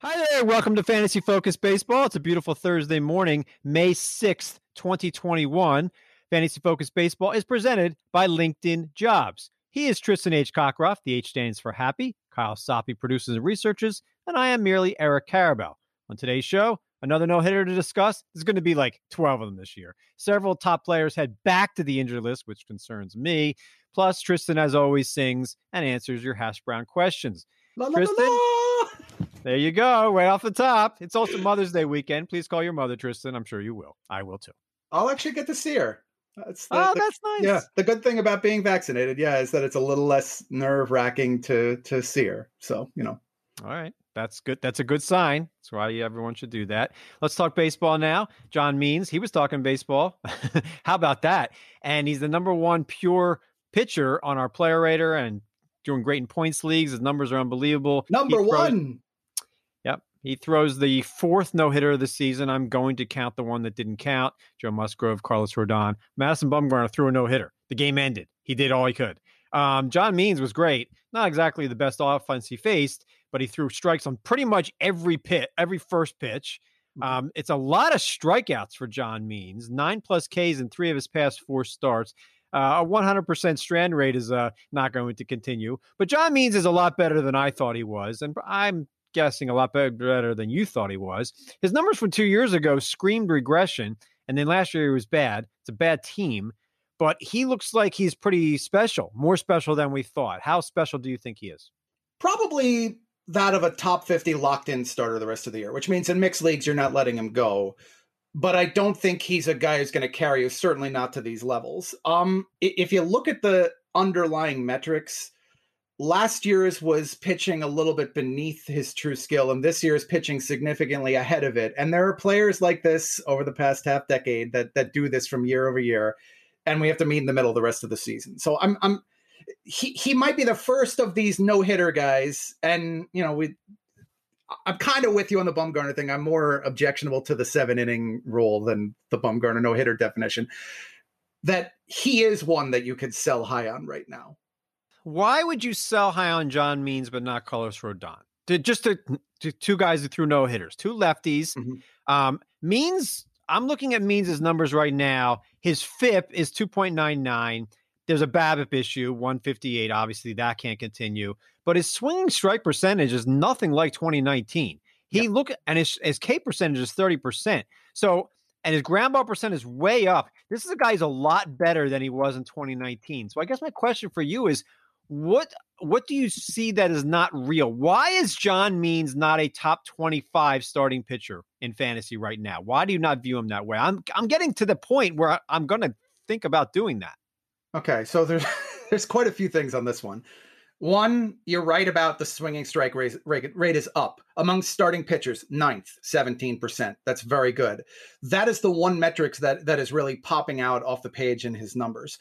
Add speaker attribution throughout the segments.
Speaker 1: Hi there. Welcome to Fantasy Focus Baseball. It's a beautiful Thursday morning, May 6th, 2021. Fantasy Focus Baseball is presented by LinkedIn Jobs. He is Tristan H. Cockroft. The H stands for happy. Kyle Soppe produces and researches, and I am merely Eric Karabell. On today's show, another no hitter to discuss. There's going to be like 12 of them this year. Several top players head back to the injury list, which concerns me. Plus, Tristan, as always, sings and answers your hash brown questions.
Speaker 2: La, la,
Speaker 1: Tristan?
Speaker 2: la, la.
Speaker 1: There you go, right off the top. It's also Mother's Day weekend. Please call your mother, Tristan. I'm sure you will. I will too.
Speaker 2: I'll actually get to see her. That's the,
Speaker 1: Oh,
Speaker 2: the-
Speaker 1: that's nice.
Speaker 2: yeah. The good thing about being vaccinated, yeah, is that it's a little less nerve wracking to to see her. So you know,
Speaker 1: All right. That's good. That's a good sign. That's why everyone should do that. Let's talk baseball now. John Means, he was talking baseball. How about that? And he's the number one pure pitcher on our player rater and doing great in points leagues. His numbers are unbelievable.
Speaker 2: Number
Speaker 1: throws-
Speaker 2: one.
Speaker 1: He throws the fourth no hitter of the season. I'm going to count the one that didn't count. Joe Musgrove, Carlos Rodon. Madison Bumgarner threw a no hitter. The game ended. He did all he could. Um, John Means was great. Not exactly the best offense he faced, but he threw strikes on pretty much every pit, every first pitch. Um, it's a lot of strikeouts for John Means. Nine plus Ks in three of his past four starts. Uh, a 100% strand rate is uh, not going to continue. But John Means is a lot better than I thought he was. And I'm guessing a lot better, than you thought he was. His numbers from two years ago screamed regression. And then last year he was bad. It's a bad team. But he looks like he's pretty special, more special than we thought. How special do you think he is?
Speaker 2: Probably that of a top fifty locked in starter the rest of the year, which means in mixed leagues you're not letting him go. But I don't think he's a guy who's going to carry you. Certainly not to these levels. Um, if you look at the underlying metrics, last year's was pitching a little bit beneath his true skill, and this year's pitching significantly ahead of it. And there are players like this over the past half decade that that do this from year over year, and we have to meet in the middle the rest of the season. So I'm I'm he he might be the first of these no hitter guys, and you know we. I'm kind of with you on the Bumgarner thing. I'm more objectionable to the seven inning rule than the Bumgarner no hitter definition. That he is one that you could sell high on right now.
Speaker 1: Why would you sell high on John Means but not Carlos Rodon? To, just to, to two guys who threw no hitters, two lefties.
Speaker 2: Mhm.
Speaker 1: Um, Means, I'm looking at Means' numbers right now. His FIP is 2.99. There's a BABIP issue, 158. Obviously, that can't continue. But his swinging strike percentage is nothing like 2019. He look and his, his K percentage is 30%. So and his ground ball percent is way up. This is a guy who's a lot better than he was in 2019. So I guess my question for you is what what do you see that is not real? Why is John Means not a top 25 starting pitcher in fantasy right now? Why do you not view him that way? I'm I'm getting to the point where I- I'm going to think about doing that.
Speaker 2: Okay, so there's there's quite a few things on this one. One, you're right about the swinging strike rate, rate, rate is up among starting pitchers, ninth, 17%. That's very good. That is the one metrics that that is really popping out off the page in his numbers.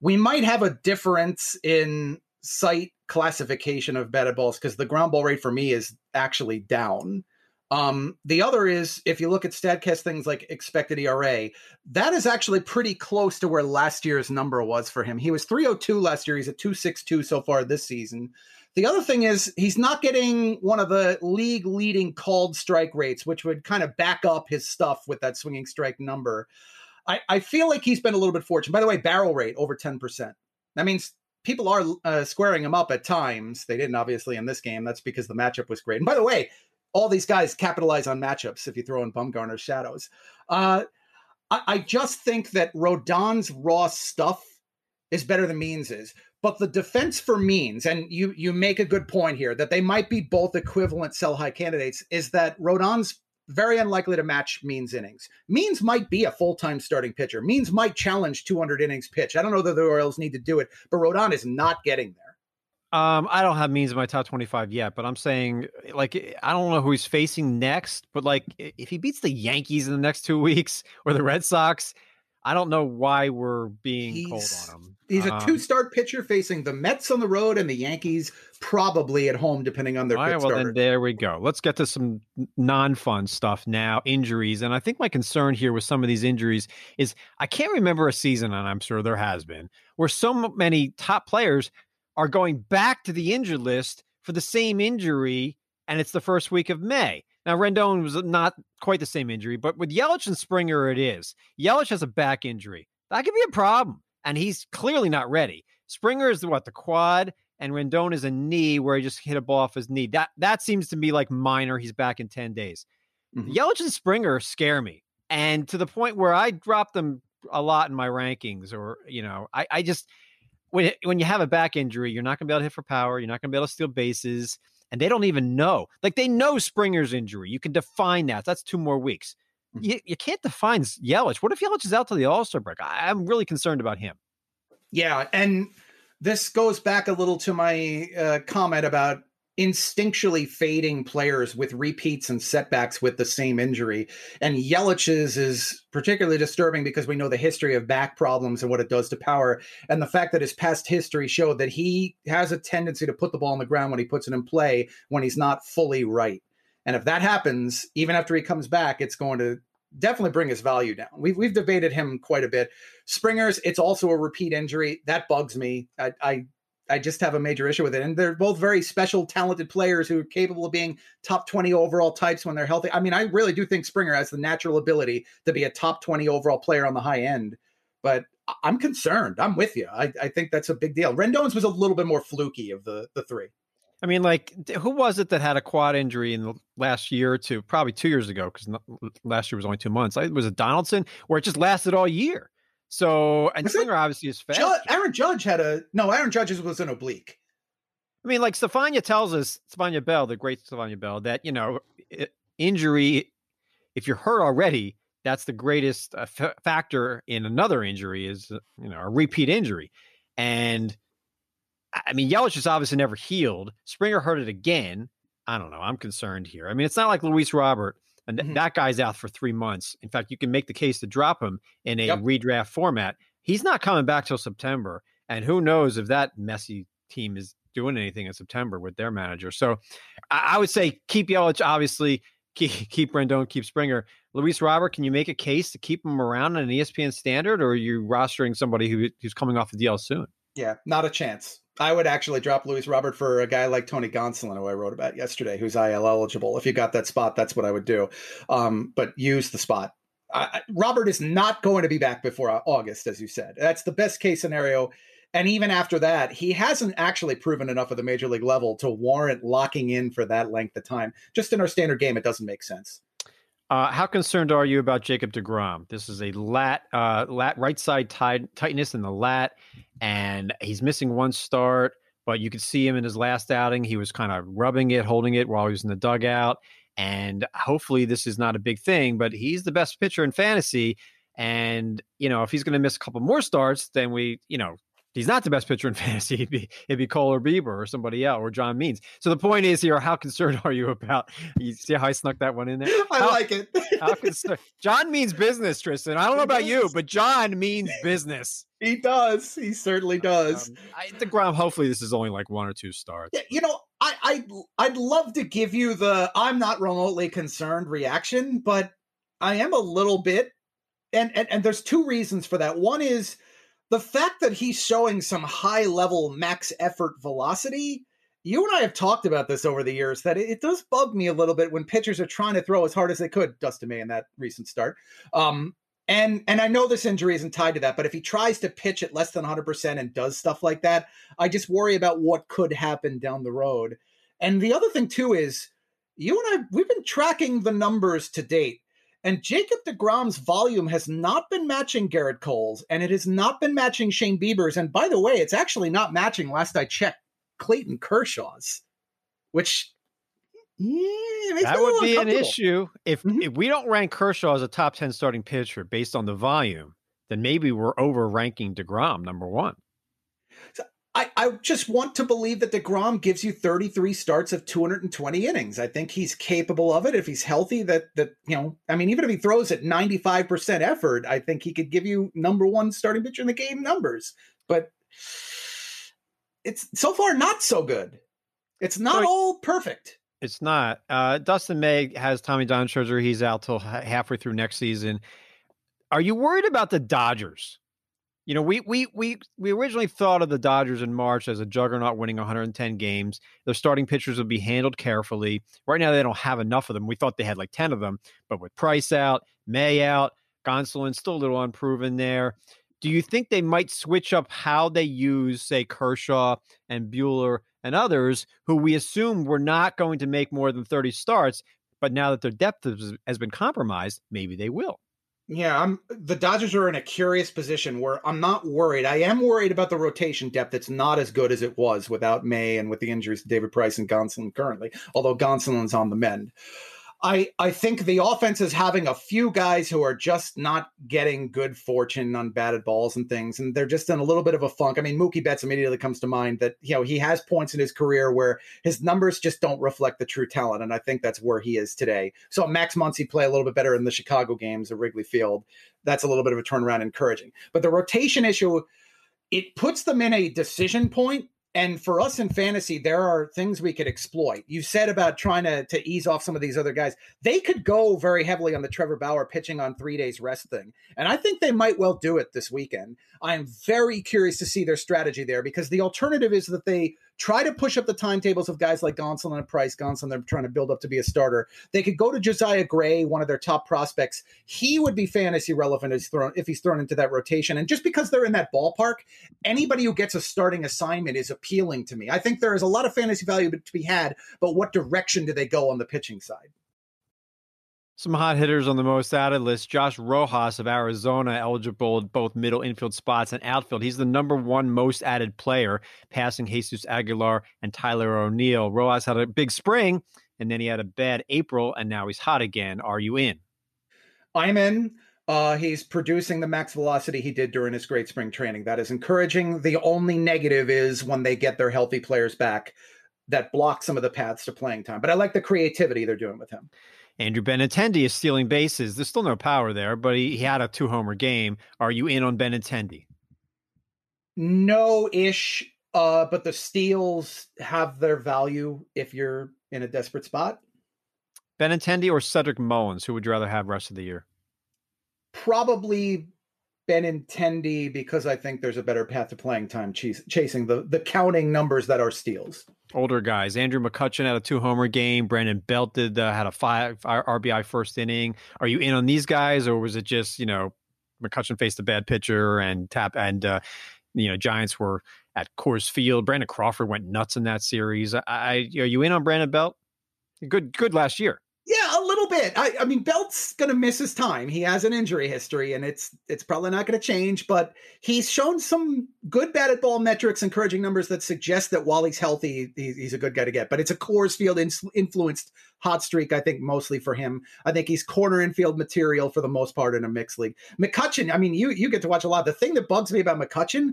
Speaker 2: We might have a difference in site classification of batted balls because the ground ball rate for me is actually down. Um, the other is if you look at Statcast things like expected ERA, that is actually pretty close to where last year's number was for him. He was 302 last year. He's at 262 so far this season. The other thing is he's not getting one of the league leading called strike rates, which would kind of back up his stuff with that swinging strike number. I, I feel like he's been a little bit fortunate. By the way, barrel rate over 10%. That means people are uh, squaring him up at times. They didn't, obviously, in this game. That's because the matchup was great. And by the way, all these guys capitalize on matchups if you throw in Bumgarner's shadows. Uh, I, I just think that Rodon's raw stuff is better than Means is. But the defense for Means, and you you make a good point here that they might be both equivalent sell high candidates, is that Rodon's very unlikely to match Means innings. Means might be a full time starting pitcher. Means might challenge 200 innings pitch. I don't know that the Orioles need to do it, but Rodon is not getting there.
Speaker 1: Um, I don't have means in my top 25 yet, but I'm saying like I don't know who he's facing next, but like if he beats the Yankees in the next two weeks or the Red Sox, I don't know why we're being
Speaker 2: He's-
Speaker 1: cold on him.
Speaker 2: He's a
Speaker 1: Um,
Speaker 2: two start pitcher facing the Mets on the road and the Yankees probably at home, depending on their
Speaker 1: All right, well
Speaker 2: starter.
Speaker 1: then there we go. Let's get to some non-fun stuff now. Injuries, and I think my concern here with some of these injuries is I can't remember a season, and I'm sure there has been, where so many top players are going back to the injured list for the same injury and it's the first week of May. Now, Rendon was not quite the same injury, but with Yelich and Springer, it is. Yelich has a back injury. That could be a problem, and he's clearly not ready. Springer is what the quad, and Rendon is a knee where he just hit a ball off his knee. That that seems to be like minor. He's back in ten days. Mm-hmm. Yelich and Springer scare me, and to the point where I drop them a lot in my rankings, or you know, I, I just when when you have a back injury, you're not going to be able to hit for power. You're not going to be able to steal bases, and they don't even know. Like they know Springer's injury. You can define that. That's two more weeks. Mm-hmm. You, you can't define Yelich. What if Yelich is out to the All Star break? I, I'm really concerned about him.
Speaker 2: Yeah, and this goes back a little to my uh, comment about instinctually fading players with repeats and setbacks with the same injury. And Yelich's is particularly disturbing because we know the history of back problems and what it does to power. And the fact that his past history showed that he has a tendency to put the ball on the ground when he puts it in play when he's not fully right. And if that happens, even after he comes back, it's going to definitely bring his value down. We've, we've debated him quite a bit. Springer's, it's also a repeat injury. That bugs me. I, I I just have a major issue with it. And they're both very special, talented players who are capable of being top 20 overall types when they're healthy. I mean, I really do think Springer has the natural ability to be a top 20 overall player on the high end. But I'm concerned. I'm with you. I, I think that's a big deal. Rendon's was a little bit more fluky of the the three.
Speaker 1: I mean, like, who was it that had a quad injury in the last year or two? Probably two years ago, because last year was only two months. It Was it Donaldson, where it just lasted all year? So and was Springer obviously is fast.
Speaker 2: Judge, Aaron Judge had a no. Aaron Judge's was an oblique.
Speaker 1: I mean, like Stefania tells us, Stefania Bell, the great Stefania Bell, that you know, injury. If you're hurt already, that's the greatest uh, f- factor in another injury is uh, you know a repeat injury, and I mean Yelich is obviously never healed. Springer hurt it again. I don't know. I'm concerned here. I mean, it's not like Luis Robert and mm-hmm. that guy's out for three months. In fact, you can make the case to drop him in a yep. redraft format. He's not coming back till September, and who knows if that messy team is doing anything in September with their manager. So, I, I would say keep Yelich, obviously. Keep, keep Rendon, keep Springer. Luis Robert, can you make a case to keep him around on an ESPN standard, or are you rostering somebody who, who's coming off the deal soon?
Speaker 2: Yeah, not a chance. I would actually drop Luis Robert for a guy like Tony Gonsolin, who I wrote about yesterday, who's IL eligible. If you got that spot, that's what I would do. Um, but use the spot. I, Robert is not going to be back before August, as you said. That's the best case scenario. And even after that, he hasn't actually proven enough at the major league level to warrant locking in for that length of time. Just in our standard game, it doesn't make sense.
Speaker 1: Uh, how concerned are you about Jacob DeGrom? This is a lat, uh, lat right side tight, tightness in the lat, and he's missing one start. But you could see him in his last outing; he was kind of rubbing it, holding it while he was in the dugout. And hopefully, this is not a big thing. But he's the best pitcher in fantasy, and you know if he's going to miss a couple more starts, then we, you know, he's not the best pitcher in fantasy. It'd be it'd be Cole or Bieber or somebody else or John Means. So the point is here: how concerned are you about? You see how I snuck that one in there?
Speaker 2: I
Speaker 1: how,
Speaker 2: like it.
Speaker 1: how concerned? John means business, Tristan. I don't know about you, but John means business.
Speaker 2: He does. He certainly does. Um,
Speaker 1: I, the ground. Hopefully, this is only like one or two starts.
Speaker 2: Yeah, you know, I I I'd love to give you the I'm not remotely concerned reaction, but I am a little bit. And, and and there's two reasons for that. One is the fact that he's showing some high level max effort velocity you and I have talked about this over the years that it, does bug me a little bit when pitchers are trying to throw as hard as they could. Dustin May in that recent start, um, and and I know this injury isn't tied to that, but if he tries to pitch at less than 100 percent and does stuff like that, I just worry about what could happen down the road. And the other thing too is you and I we've been tracking the numbers to date. And Jacob DeGrom's volume has not been matching Gerrit Cole's, and it has not been matching Shane Bieber's. And by the way, it's actually not matching, last I checked, Clayton Kershaw's, which yeah,
Speaker 1: that would be an issue if mm-hmm. if we don't rank Kershaw as a top ten starting pitcher based on the volume. Then maybe we're over ranking Degrom number one.
Speaker 2: I, I just want to believe that DeGrom gives you 33 starts of 220 innings. I think he's capable of it if he's healthy. That that you know, I mean, even if he throws at 95% effort, I think he could give you number one starting pitcher in the game numbers. But it's so far not so good. It's not so, all perfect.
Speaker 1: It's not. Uh, Dustin May has Tommy John surgery. He's out till halfway through next season. Are you worried about the Dodgers? You know, we we we we originally thought of the Dodgers in March as a juggernaut winning 110 games. Their starting pitchers would be handled carefully. Right now, they don't have enough of them. We thought they had like 10 of them, but with Price out, May out, Gonsolin still a little unproven there. Do you think they might switch up how they use, say, Kershaw and Buehler and others who we assume were not going to make more than 30 starts, but now that their depth has, has been compromised, maybe they will?
Speaker 2: Yeah, I'm the Dodgers are in a curious position where I'm not worried. I am worried about the rotation depth. It's not as good as it was without May and with the injuries to David Price and Gonsolin currently, although Gonsolin's on the mend. I I think the offense is having a few guys who are just not getting good fortune on batted balls and things, and they're just in a little bit of a funk. I mean, Mookie Betts immediately comes to mind that you know he has points in his career where his numbers just don't reflect the true talent, and I think that's where he is today. So Max Muncy play a little bit better in the Chicago games at Wrigley Field. That's a little bit of a turnaround, encouraging. But the rotation issue, it puts them in a decision point and for us in fantasy, there are things we could exploit. You said about trying to, to ease off some of these other guys. They could go very heavily on the Trevor Bauer pitching on three days rest thing. And I think they might well do it this weekend. I'm very curious to see their strategy there because the alternative is that they try to push up the timetables of guys like Gonsolin and Price. Gonsolin, they're trying to build up to be a starter. They could go to Josiah Gray, one of their top prospects. He would be fantasy relevant as thrown if he's thrown into that rotation. And just because they're in that ballpark, anybody who gets a starting assignment is appealing to me. I think there is a lot of fantasy value to be had, but what direction do they go on the pitching side?
Speaker 1: Some hot hitters on the most added list. Josh Rojas of Arizona, eligible at both middle infield spots and outfield. He's the number one most added player, passing Jesus Aguilar and Tyler O'Neill. Rojas had a big spring, and then he had a bad April, and now he's hot again. Are you in?
Speaker 2: I'm in. Uh, he's producing the max velocity he did during his great spring training. That is encouraging. The only negative is when they get their healthy players back, that block some of the paths to playing time. But I like the creativity they're doing with him.
Speaker 1: Andrew Benintendi is stealing bases. There's still no power there, but he, he had a two homer game. Are you in on Benintendi?
Speaker 2: No ish, uh, but the steals have their value if you're in a desperate spot.
Speaker 1: Benintendi or Cedric Mullins, who would you rather have rest of the year?
Speaker 2: Probably Benintendi because I think there's a better path to playing time ch- chasing the the counting numbers that are steals.
Speaker 1: Older guys, Andrew McCutchen had a two homer game. Brandon Belt did uh, had a five RBI first inning. Are you in on these guys, or was it just you know McCutchen faced a bad pitcher and tap and uh, you know Giants were at Coors Field. Brandon Crawford went nuts in that series. I, I are you in on Brandon Belt? Good, good last year.
Speaker 2: Yeah, a little bit. I, I mean, Belt's going to miss his time. He has an injury history, and it's it's probably not going to change. But he's shown some good batted ball metrics, encouraging numbers that suggest that while he's healthy, he's, a good guy to get. But it's a Coors Field influenced hot streak, I think, mostly for him. I think he's corner infield material for the most part in a mixed league. McCutchen, I mean, you you get to watch a lot. The thing that bugs me about McCutchen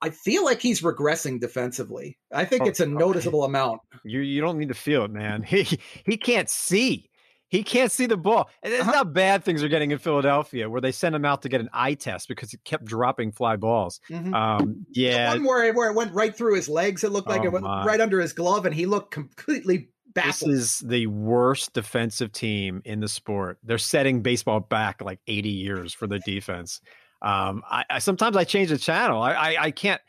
Speaker 2: I feel like he's regressing defensively. I think oh, it's a noticeable okay. amount.
Speaker 1: You you don't need to feel it, man. He he can't see. He can't see the ball. And it's uh-huh. not bad things are getting in Philadelphia where they send him out to get an eye test because he kept dropping fly balls. Mm-hmm. Um, yeah.
Speaker 2: The one where, where it went right through his legs, it looked like oh, it went my. right under his glove, and he looked completely baffled.
Speaker 1: This is the worst defensive team in the sport. They're setting baseball back like 80 years for the defense. Um, I, I, sometimes I change the channel. I, I, I can't.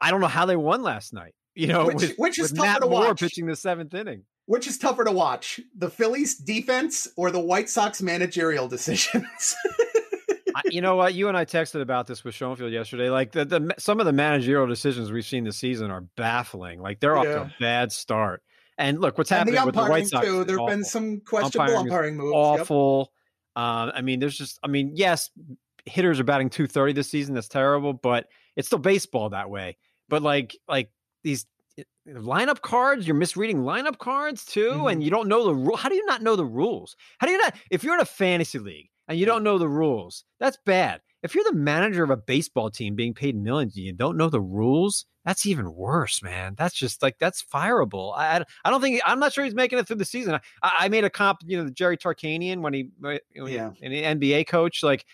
Speaker 1: I don't know how they won last night. You know,
Speaker 2: which,
Speaker 1: with,
Speaker 2: which is tougher
Speaker 1: Matt
Speaker 2: to
Speaker 1: Moore
Speaker 2: watch.
Speaker 1: pitching the seventh inning.
Speaker 2: Which is tougher to watch, the Phillies defense or the White Sox managerial decisions?
Speaker 1: I, you know what? You and I texted about this with Schoenfield yesterday. Like the, the some of the managerial decisions we've seen this season are baffling. Like they're off to a bad start. And look, what's happening the with the White Sox?
Speaker 2: Too. There have been some questionable umpiring, umpiring moves.
Speaker 1: Awful. Yep. Um, I mean, there's just. I mean, yes, hitters are batting 230 this season. That's terrible, but it's still baseball that way. But like like these eh, lineup cards, you're misreading lineup cards too, mm-hmm. and you don't know the rule. How do you not know the rules? How do you not? If you're in a fantasy league and you don't know the rules, that's bad. If you're the manager of a baseball team being paid millions and you don't know the rules, that's even worse, man. That's just like that's fireable. I I don't think I'm not sure he's making it through the season. I, I made a comp, you know, Jerry Tarkanian when he, when yeah, an NBA coach, like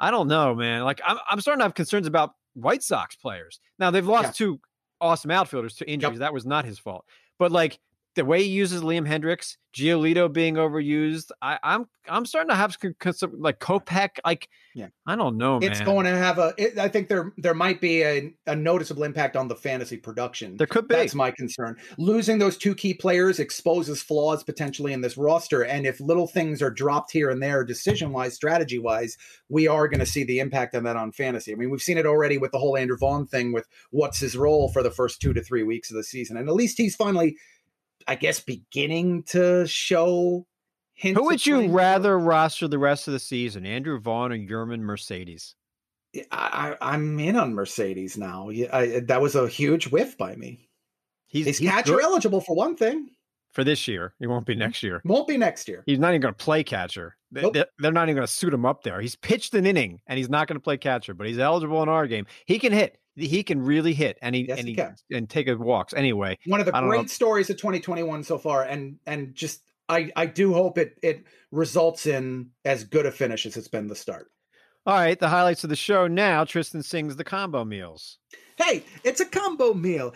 Speaker 1: I don't know, man. Like I'm, I'm starting to have concerns about White Sox players. Now they've lost yeah. two awesome outfielders to injuries. Yep. That was not his fault. But like the way he uses Liam Hendriks, Giolito being overused, I, am I'm, I'm starting to have some, like Kopech. Like, yeah, I don't know.
Speaker 2: It's
Speaker 1: man.
Speaker 2: going to have a. It, I think there there might be a, a noticeable impact on the fantasy production.
Speaker 1: There could be.
Speaker 2: That's my concern. Losing those two key players exposes flaws potentially in this roster, and if little things are dropped here and there, decision wise, strategy wise, we are going to see the impact on that on fantasy. I mean, we've seen it already with the whole Andrew Vaughn thing with what's his role for the first two to three weeks of the season, and at least he's finally I guess, beginning to show
Speaker 1: hints. Who would you rather roster the rest of the season, Andrew Vaughn or Yermin Mercedes?
Speaker 2: I, am in on Mercedes now. I, uh, that was a huge whiff by me. He's, he's, he's catcher good. eligible for one thing.
Speaker 1: For this year, he won't be next year.
Speaker 2: Won't be next year.
Speaker 1: He's not even going to play catcher. Nope. They're, they're not even going to suit him up there. He's pitched an inning and he's not going to play catcher, but he's eligible in our game. He can hit he can really hit and he yes, and he, he and take his walks anyway.
Speaker 2: One of the great know. stories of 2021 so far, and and just I I do hope it it results in as good a finish as it's been the start.
Speaker 1: All right, the highlights of the show now. Tristan sings the combo meals.
Speaker 2: Hey, it's a combo meal.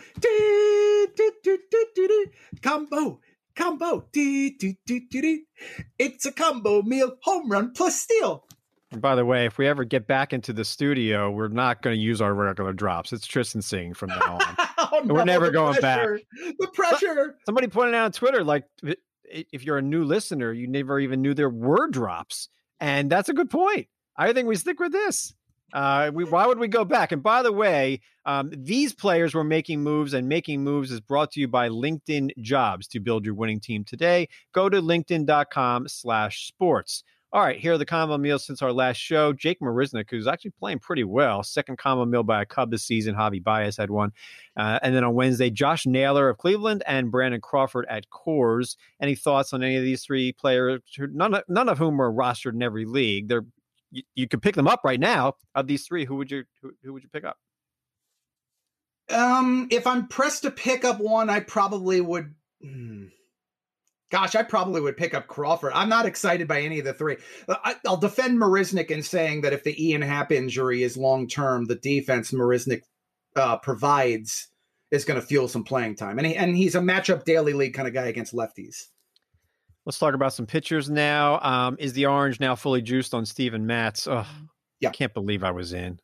Speaker 2: Combo, combo. It's a combo meal. Home run plus steal.
Speaker 1: And by the way, if we ever get back into the studio, we're not going to use our regular drops. It's Tristan singing from now on. oh, no, we're never going
Speaker 2: pressure.
Speaker 1: back.
Speaker 2: The pressure.
Speaker 1: Somebody pointed out on Twitter, like, if you're a new listener, you never even knew there were drops. And that's a good point. I think we stick with this. Uh, we, why would we go back? And by the way, um, these players were making moves, and making moves is brought to you by LinkedIn Jobs. To build your winning team today, go to LinkedIn.com/sports. All right, here are the combo meals since our last show. Jake Marisnick, who's actually playing pretty well, second combo meal by a Cub this season. Javi Baez had one. Uh, and then on Wednesday, Josh Naylor of Cleveland and Brandon Crawford at Coors. Any thoughts on any of these three players? None of, none of whom are rostered in every league. They're you, you could pick them up right now. Of these three, who would you who, who would you pick up?
Speaker 2: Um, if I'm pressed to pick up one, I probably would. Hmm. Gosh, I probably would pick up Crawford. I'm not excited by any of the three. Uh, I, will defend Marisnick in saying that if the Ian Happ injury is long term, the defense Marisnick uh, provides is going to fuel some playing time, and he, and he's a matchup daily league kind of guy against lefties.
Speaker 1: Let's talk about some pitchers now. Um, is the orange now fully juiced on Steven Matz? Oh, yeah. I can't believe I was in.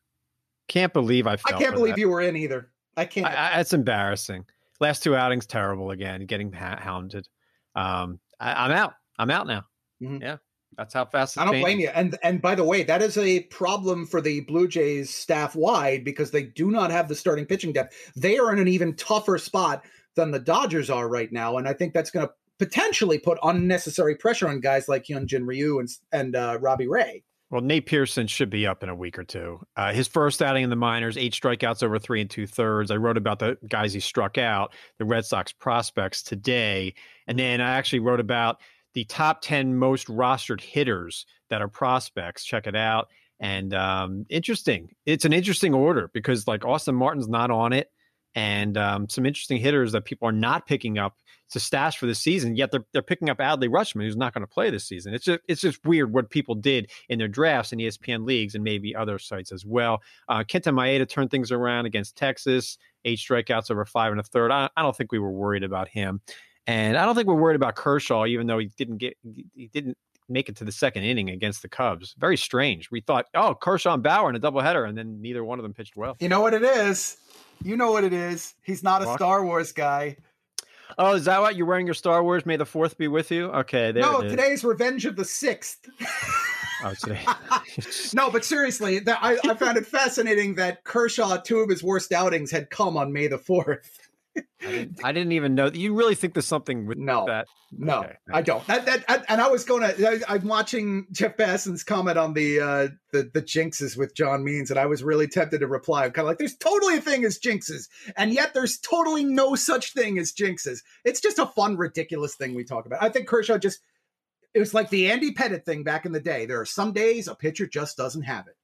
Speaker 1: Can't believe I. I
Speaker 2: can't believe
Speaker 1: that.
Speaker 2: you were in either. I can't.
Speaker 1: I, I, embarrassing. Last two outings terrible again. Getting hounded um, I, am out. I'm out now. Mm-hmm. Yeah, that's how fast.
Speaker 2: I don't changing. blame you. And and by the way, that is a problem for the Blue Jays staff wide because they do not have the starting pitching depth. They are in an even tougher spot than the Dodgers are right now, and I think that's going to potentially put unnecessary pressure on guys like Hyunjin Ryu and and uh, Robbie Ray.
Speaker 1: Well, Nate Pearson should be up in a week or two. Uh, his first outing in the minors, eight strikeouts over three and two thirds. I wrote about the guys he struck out, the Red Sox prospects today. And then I actually wrote about the top 10 most rostered hitters that are prospects. Check it out. And um, interesting. It's an interesting order because, like, Austin Martin's not on it. And um, some interesting hitters that people are not picking up to stash for the season. Yet they're they're picking up Adley Rutschman, who's not going to play this season. It's just it's just weird what people did in their drafts in ESPN leagues and maybe other sites as well. Uh, Kenta Maeda turned things around against Texas, eight strikeouts over five and a third. I, I don't think we were worried about him, and I don't think we're worried about Kershaw, even though he didn't get he didn't make it to the second inning against the Cubs. Very strange. We thought, oh, Kershaw and Bauer in a doubleheader, and then neither one of them pitched well.
Speaker 2: You know what it is? You know what it is. He's not a Star Wars guy.
Speaker 1: Oh, is that what you're wearing your Star Wars? May the Fourth be with you. Okay, there.
Speaker 2: No, today's Revenge of the Sixth.
Speaker 1: oh, today.
Speaker 2: no, but seriously, that, I, I found it fascinating that Kershaw, two of his worst outings, had come on May the fourth.
Speaker 1: I, didn't, I didn't, even know. You really think there's something with
Speaker 2: no,
Speaker 1: that?
Speaker 2: No, okay. I don't. That, that, I, and I was going to. I'm watching Jeff Passan's comment on the uh, the the jinxes with John Means, and I was really tempted to reply. I'm kind of like, there's totally a thing as jinxes, and yet there's totally no such thing as jinxes. It's just a fun, ridiculous thing we talk about. I think Kershaw just. It was like the Andy Pettitte thing back in the day. There are some days a pitcher just doesn't have it.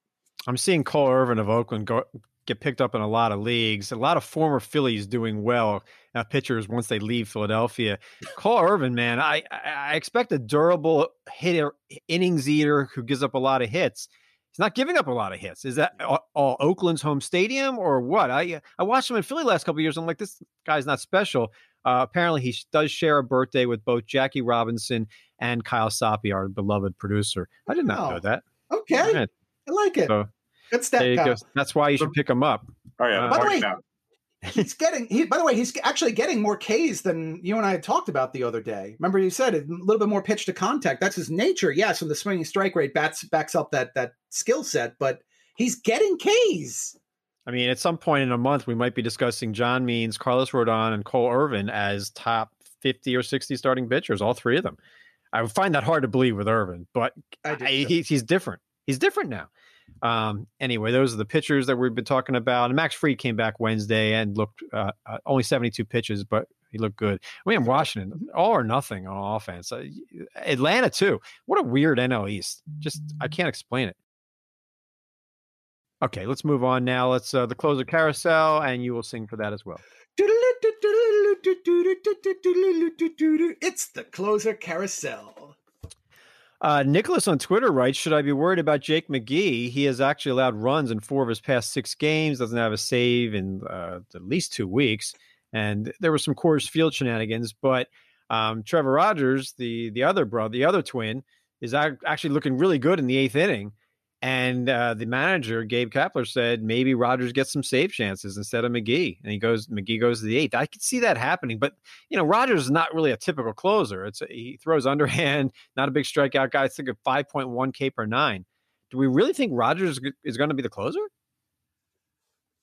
Speaker 1: I'm seeing Cole Irvin of Oakland go, get picked up in a lot of leagues. A lot of former Phillies doing well, uh, pitchers once they leave Philadelphia. Cole Irvin, man, I, I expect a durable hitter, innings eater who gives up a lot of hits. He's not giving up a lot of hits. Is that all, all Oakland's home stadium or what? I I watched him in Philly last couple years. I'm like, this guy's not special. Uh, apparently, he does share a birthday with both Jackie Robinson and Kyle Soppe, our beloved producer. I did not
Speaker 2: Oh.
Speaker 1: know that.
Speaker 2: Okay. I like it.
Speaker 1: So
Speaker 2: Good stat.
Speaker 1: there you go. That's why you should pick him up.
Speaker 3: Oh yeah,
Speaker 1: Uh,
Speaker 2: By the way-
Speaker 3: it.
Speaker 2: He's getting. He, by the way, he's actually getting more Ks than you and I had talked about the other day. Remember, you said a little bit more pitch to contact. That's his nature. Yes, and the swinging strike rate backs backs up that that skill set. But he's getting Ks.
Speaker 1: I mean, at some point in a month, we might be discussing John Means, Carlos Rodon, and Cole Irvin as top 50 or 60 starting pitchers, all three of them. I would find that hard to believe with Irvin, but
Speaker 2: I
Speaker 1: I, he, he's different. He's different now. Um, anyway, those are the pitchers that we've been talking about. And Max Fried came back Wednesday and looked uh, uh, only 72 pitches, but he looked good. I mean, Washington, all or nothing on offense. Uh, Atlanta, too. What a weird NL East. Just, I can't explain it. Okay, let's move on now. Let's uh, the closer carousel, and you will sing for that as well.
Speaker 2: It's the closer carousel.
Speaker 1: Uh, Nicholas on Twitter writes, "Should I be worried about Jake McGee? He has actually allowed runs in four of his past six games. Doesn't have a save in uh, at least two weeks, and there were some Coors Field shenanigans. But um, Trevor Rogers, the the other brother, the other twin, is actually looking really good in the eighth inning. And uh, the manager, Gabe Kapler, said maybe Rogers gets some save chances instead of McGee, and he goes McGee goes to the eighth. I could see that happening, but you know Rogers is not really a typical closer. It's he throws underhand, not a big strikeout guy. I think of five point one K per nine. Do we really think Rogers is going to be the closer?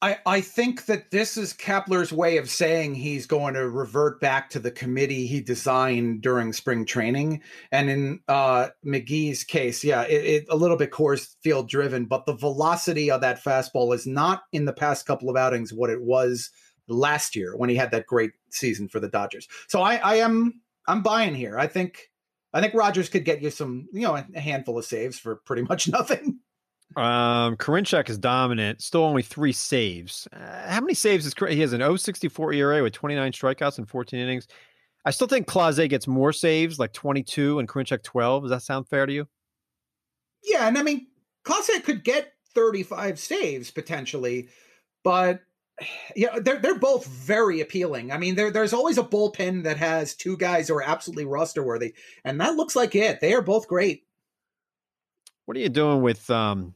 Speaker 2: I, I think that this is Kapler's way of saying he's going to revert back to the committee he designed during spring training. And in uh, McGee's case, yeah, it, it a little bit Coors Field driven, but the velocity of that fastball is not in the past couple of outings what it was last year when he had that great season for the Dodgers. So I, I am I'm buying here. I think I think Rogers could get you some, you know, a handful of saves for pretty much nothing.
Speaker 1: Um, Karinchak is dominant. Still only three saves. Uh, how many saves is he has an 0.64 ERA with 29 strikeouts and 14 innings. I still think Clase gets more saves, like 22, and Karinchak 12. Does that sound fair to you?
Speaker 2: Yeah, and I mean, Clase could get 35 saves potentially, but yeah, they're they're both very appealing. I mean, there there's always a bullpen that has two guys who are absolutely roster worthy, and that looks like it. They are both great.
Speaker 1: What are you doing with um,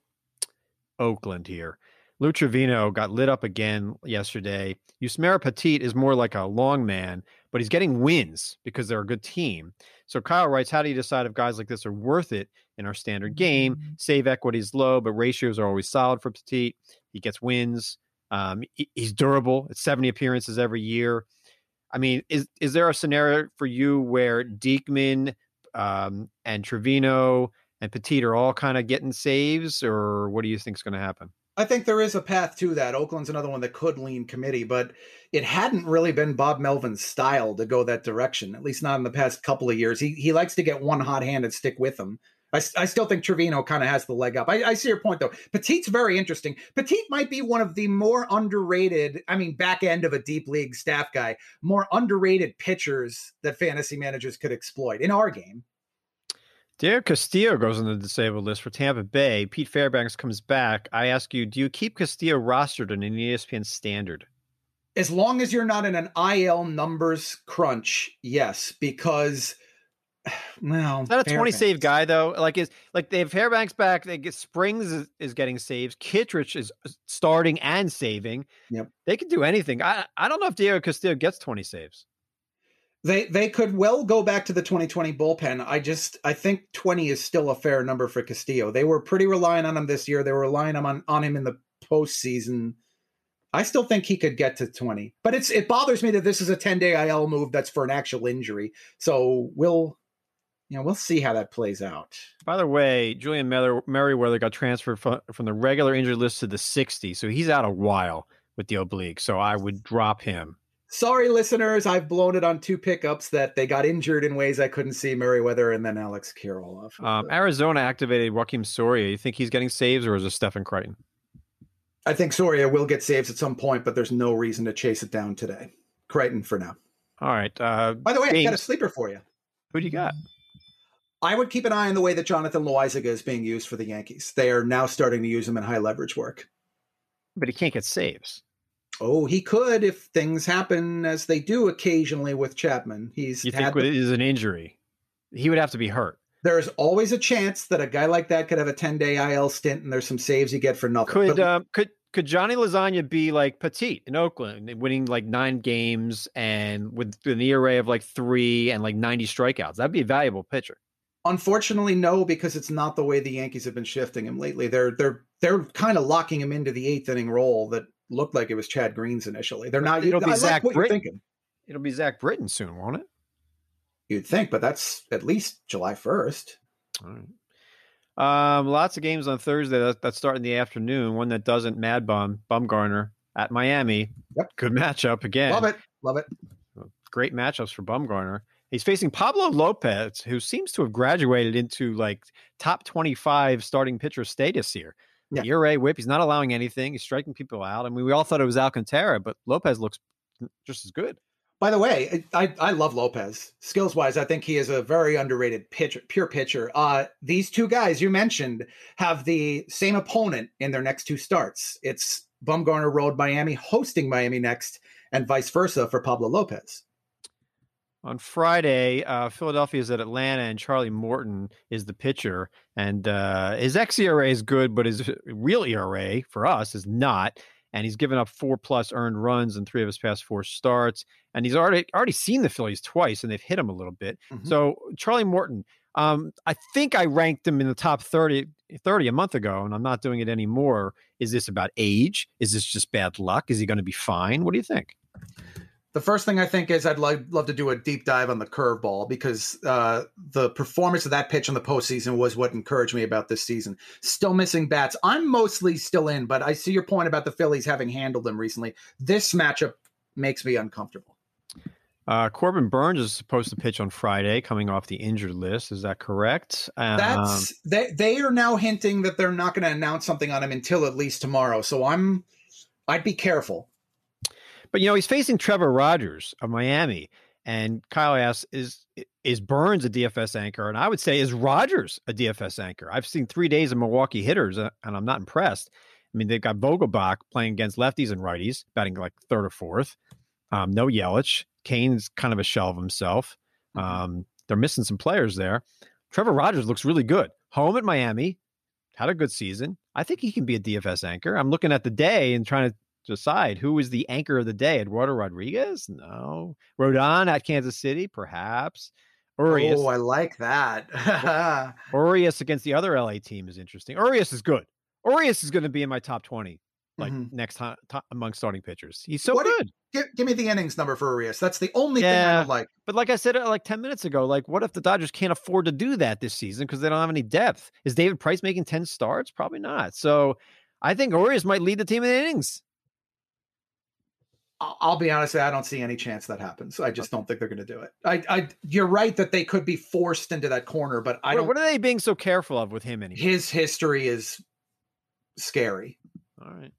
Speaker 1: Oakland here? Lou Trivino got lit up again yesterday. Yusmeiro Petit is more like a long man, but he's getting wins because they're a good team. So Kyle writes, how do you decide if guys like this are worth it in our standard game? Save equity is low, but ratios are always solid for Petit. He gets wins. Um, he- he's durable. It's 70 appearances every year. I mean, is is there a scenario for you where Diekman um, and Trivino and Petit are all kind of getting saves, or what do you think is going to happen?
Speaker 2: I think there is a path to that. Oakland's another one that could lean committee, but it hadn't really been Bob Melvin's style to go that direction, at least not in the past couple of years. He he likes to get one hot hand and stick with him. I, I still think Trivino kind of has the leg up. I, I see your point though. Petit's very interesting. Petit might be one of the more underrated, I mean, back end of a deep league staff guy, more underrated pitchers that fantasy managers could exploit in our game.
Speaker 1: Derek Castillo goes on the disabled list for Tampa Bay. Pete Fairbanks comes back. I ask you, do you keep Castillo rostered in an ESPN standard?
Speaker 2: as long as you're not in an IL numbers crunch, yes, because well,
Speaker 1: Is that a 20 save guy though? Like is like they have Fairbanks back. They get Springs is, is getting saves. Kittredge is uh, starting and saving.
Speaker 2: Yep.
Speaker 1: They can do anything. I I don't know if Diego Castillo gets 20 saves.
Speaker 2: They they could well go back to the 2020 bullpen. I just I think 20 is still a fair number for Castillo. They were pretty reliant on him this year. They were relying on on him in the postseason. I still think he could get to 20, but it's it bothers me that this is a 10 day IL move that's for an actual injury. So we'll you know we'll see how that plays out.
Speaker 1: By the way, Julian Mer- Merryweather got transferred from, from the regular injured list to the 60, so he's out a while with the oblique. So I would drop him.
Speaker 2: Sorry, listeners, I've blown it on two pickups that they got injured in ways I couldn't see Merryweather and then Alex Kirilloff.
Speaker 1: Um, Arizona activated Joakim Soria. You think he's getting saves, or is it Stefan Crichton?
Speaker 2: I think Soria will get saves at some point, but there's no reason to chase it down today. Crichton for now.
Speaker 1: All right. Uh,
Speaker 2: By the way, I got a sleeper for you.
Speaker 1: who do you got?
Speaker 2: I would keep an eye on the way that Jonathan Loaisiga is being used for the Yankees. They are now starting to use him in high leverage work.
Speaker 1: But he can't get saves.
Speaker 2: Oh, he could if things happen as they do occasionally with Chapman. He's
Speaker 1: you think it is an injury? He would have to be hurt.
Speaker 2: There's always a chance that a guy like that could have a 10 day IL stint, and there's some saves you get for nothing.
Speaker 1: Could but, um, could could Johnny Lasagna be like Petit in Oakland, winning like nine games and with an ERA of like three and like 90 strikeouts? That'd be a valuable pitcher.
Speaker 2: Unfortunately, no, because it's not the way the Yankees have been shifting him lately. They're they're they're kind of locking him into the eighth inning role that looked like it was Chad Green's initially. They're not.
Speaker 1: It'll be
Speaker 2: I
Speaker 1: Zach
Speaker 2: like
Speaker 1: Britton. It'll be Zach Britton soon, won't it?
Speaker 2: You'd think, but that's at least July first.
Speaker 1: All right. Um, lots of games on Thursday that, that start in the afternoon. One that doesn't. Mad Bum Bumgarner at Miami.
Speaker 2: Yep.
Speaker 1: Good matchup again.
Speaker 2: Love it. Love it.
Speaker 1: Great matchups for Bumgarner. He's facing Pablo Lopez, who seems to have graduated into like top 25 starting pitcher status here. Yeah. ERA whip. He's not allowing anything. He's striking people out. I mean, we all thought it was Alcantara, but Lopez looks just as good.
Speaker 2: By the way, I, I love Lopez. Skills wise, I think he is a very underrated pitcher, pure pitcher. Uh, these two guys you mentioned have the same opponent in their next two starts. It's Bumgarner Road Miami hosting Miami next, and vice versa for Pablo Lopez.
Speaker 1: On Friday, uh, Philadelphia is at Atlanta, and Charlie Morton is the pitcher. And uh, his xERA is good, but his real ERA for us is not and he's given up four plus earned runs in three of his past four starts. And he's already already seen the Phillies twice, and they've hit him a little bit. Mm-hmm. So Charlie Morton, um, I think I ranked him in the top 30, 30 a month ago, and I'm not doing it anymore. Is this about age? Is this just bad luck? Is he going to be fine? What do you think?
Speaker 2: The first thing I think is I'd love, love to do a deep dive on the curveball because uh, the performance of that pitch in the postseason was what encouraged me about this season. Still missing bats. I'm mostly still in, but I see your point about the Phillies having handled them recently. This matchup makes me uncomfortable.
Speaker 1: Uh, Corbin Burnes is supposed to pitch on Friday, coming off the injured list. Is that correct?
Speaker 2: That's um, they. They are now hinting that they're not going to announce something on him until at least tomorrow. So I'm, I'd be careful.
Speaker 1: But you know, he's facing Trevor Rogers of Miami, and Kyle asks, "Is is Burnes a DFS anchor?" And I would say, "Is Rogers a DFS anchor?" I've seen three days of Milwaukee hitters, uh, and I'm not impressed. I mean, they've got Vogelbach playing against lefties and righties, batting like third or fourth. Um, no Yelich. Cain's kind of a shell of himself. Mm-hmm. Um, they're missing some players there. Trevor Rogers looks really good. Home at Miami, had a good season. I think he can be a DFS anchor. I'm looking at the day and trying to decide who is the anchor of the day. Eduardo Rodriguez? No. Rodon at Kansas City? Perhaps.
Speaker 2: Urias. Oh, I like that.
Speaker 1: Urias against the other LA team is interesting. Urias is good. Urias is going to be in my top 20 like mm-hmm. next time among starting pitchers. He's so what good.
Speaker 2: Give, give, me the innings number for Urias. That's the only yeah, thing I would like.
Speaker 1: But like I said uh, like 10 minutes ago, like what if the Dodgers can't afford to do that this season because they don't have any depth? Is David Price making 10 starts? Probably not. So I think Urias might lead the team in innings.
Speaker 2: I'll be honest, I don't see any chance that happens. I just don't think they're going to do it. I, I, you're right that they could be forced into that corner, but I don't.
Speaker 1: What are they being so careful of with him? Anymore?
Speaker 2: His history is scary.
Speaker 1: All right.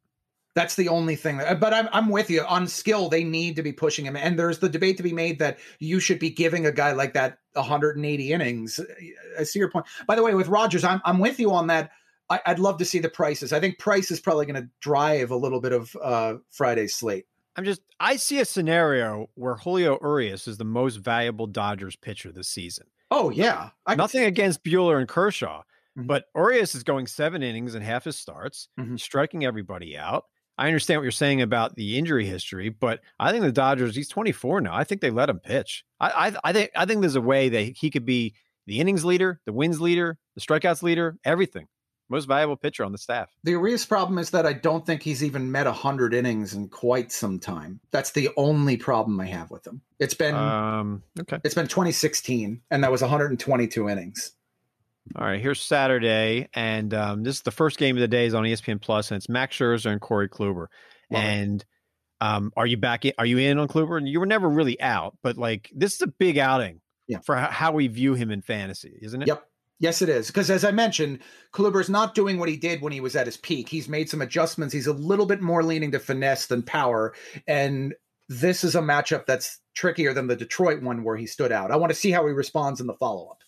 Speaker 2: That's the only thing. That, but I'm, I'm with you on skill. They need to be pushing him, and there's the debate to be made that you should be giving a guy like that 180 innings. I see your point. By the way, with Rogers, I'm, I'm with you on that. I, would love to see the prices. I think price is probably going to drive a little bit of uh, Friday's slate.
Speaker 1: I'm just I see a scenario where Julio Urias is the most valuable Dodgers pitcher this season.
Speaker 2: Oh yeah,
Speaker 1: I nothing against Buehler and Kershaw, mm-hmm. but Urias is going seven innings and half his starts, mm-hmm. striking everybody out. I understand what you're saying about the injury history, but I think the Dodgers. He's 24 now. I think they let him pitch. I I, I think I think there's a way that he could be the innings leader, the wins leader, the strikeouts leader, everything most valuable pitcher on the staff.
Speaker 2: The Urias problem is that I don't think he's even met 100 innings in quite some time. That's the only problem I have with him. It's been um, okay. It's been 2016, and that was 122 innings.
Speaker 1: All right, here's Saturday, and um, this is the first game of the day is on ESPN Plus, and it's Max Scherzer and Corey Kluber. And um, are you back? In, are you in on Kluber? And you were never really out, but like this is a big outing yeah. for how we view him in fantasy, isn't it?
Speaker 2: Yep. Yes, it is. Because as I mentioned, Kluber's not doing what he did when he was at his peak. He's made some adjustments. He's a little bit more leaning to finesse than power. And this is a matchup that's trickier than the Detroit one where he stood out. I want to see how he responds in the follow up.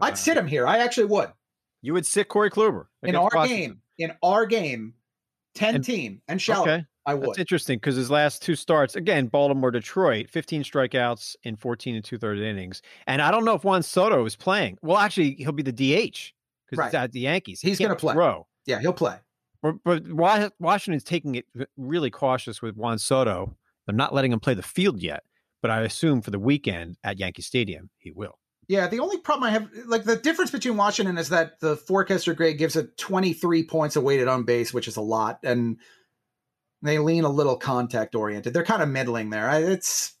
Speaker 2: I'd uh, sit him here. I actually would.
Speaker 1: You would sit Corey Kluber
Speaker 2: in our Washington. game. In our game, 10
Speaker 1: And-
Speaker 2: team and shallow.
Speaker 1: Okay.
Speaker 2: I
Speaker 1: That's
Speaker 2: would.
Speaker 1: interesting because his last two starts, again, Baltimore, Detroit, 15 strikeouts in 14 and two thirds innings. And I don't know if Juan Soto is playing. Well, actually, he'll be the DH because
Speaker 2: Right.
Speaker 1: he's at the Yankees. He
Speaker 2: He's gonna play.
Speaker 1: Throw.
Speaker 2: Yeah, he'll play.
Speaker 1: But, but Washington's taking it really cautious with Juan Soto. They're not letting him play the field yet, but I assume for the weekend at Yankee Stadium, he will.
Speaker 2: Yeah, the only problem I have, like the difference between Washington is that the forecaster grade gives it 23 points of weighted on base, which is a lot, and they lean a little contact oriented. They're kind of middling there. I- It's,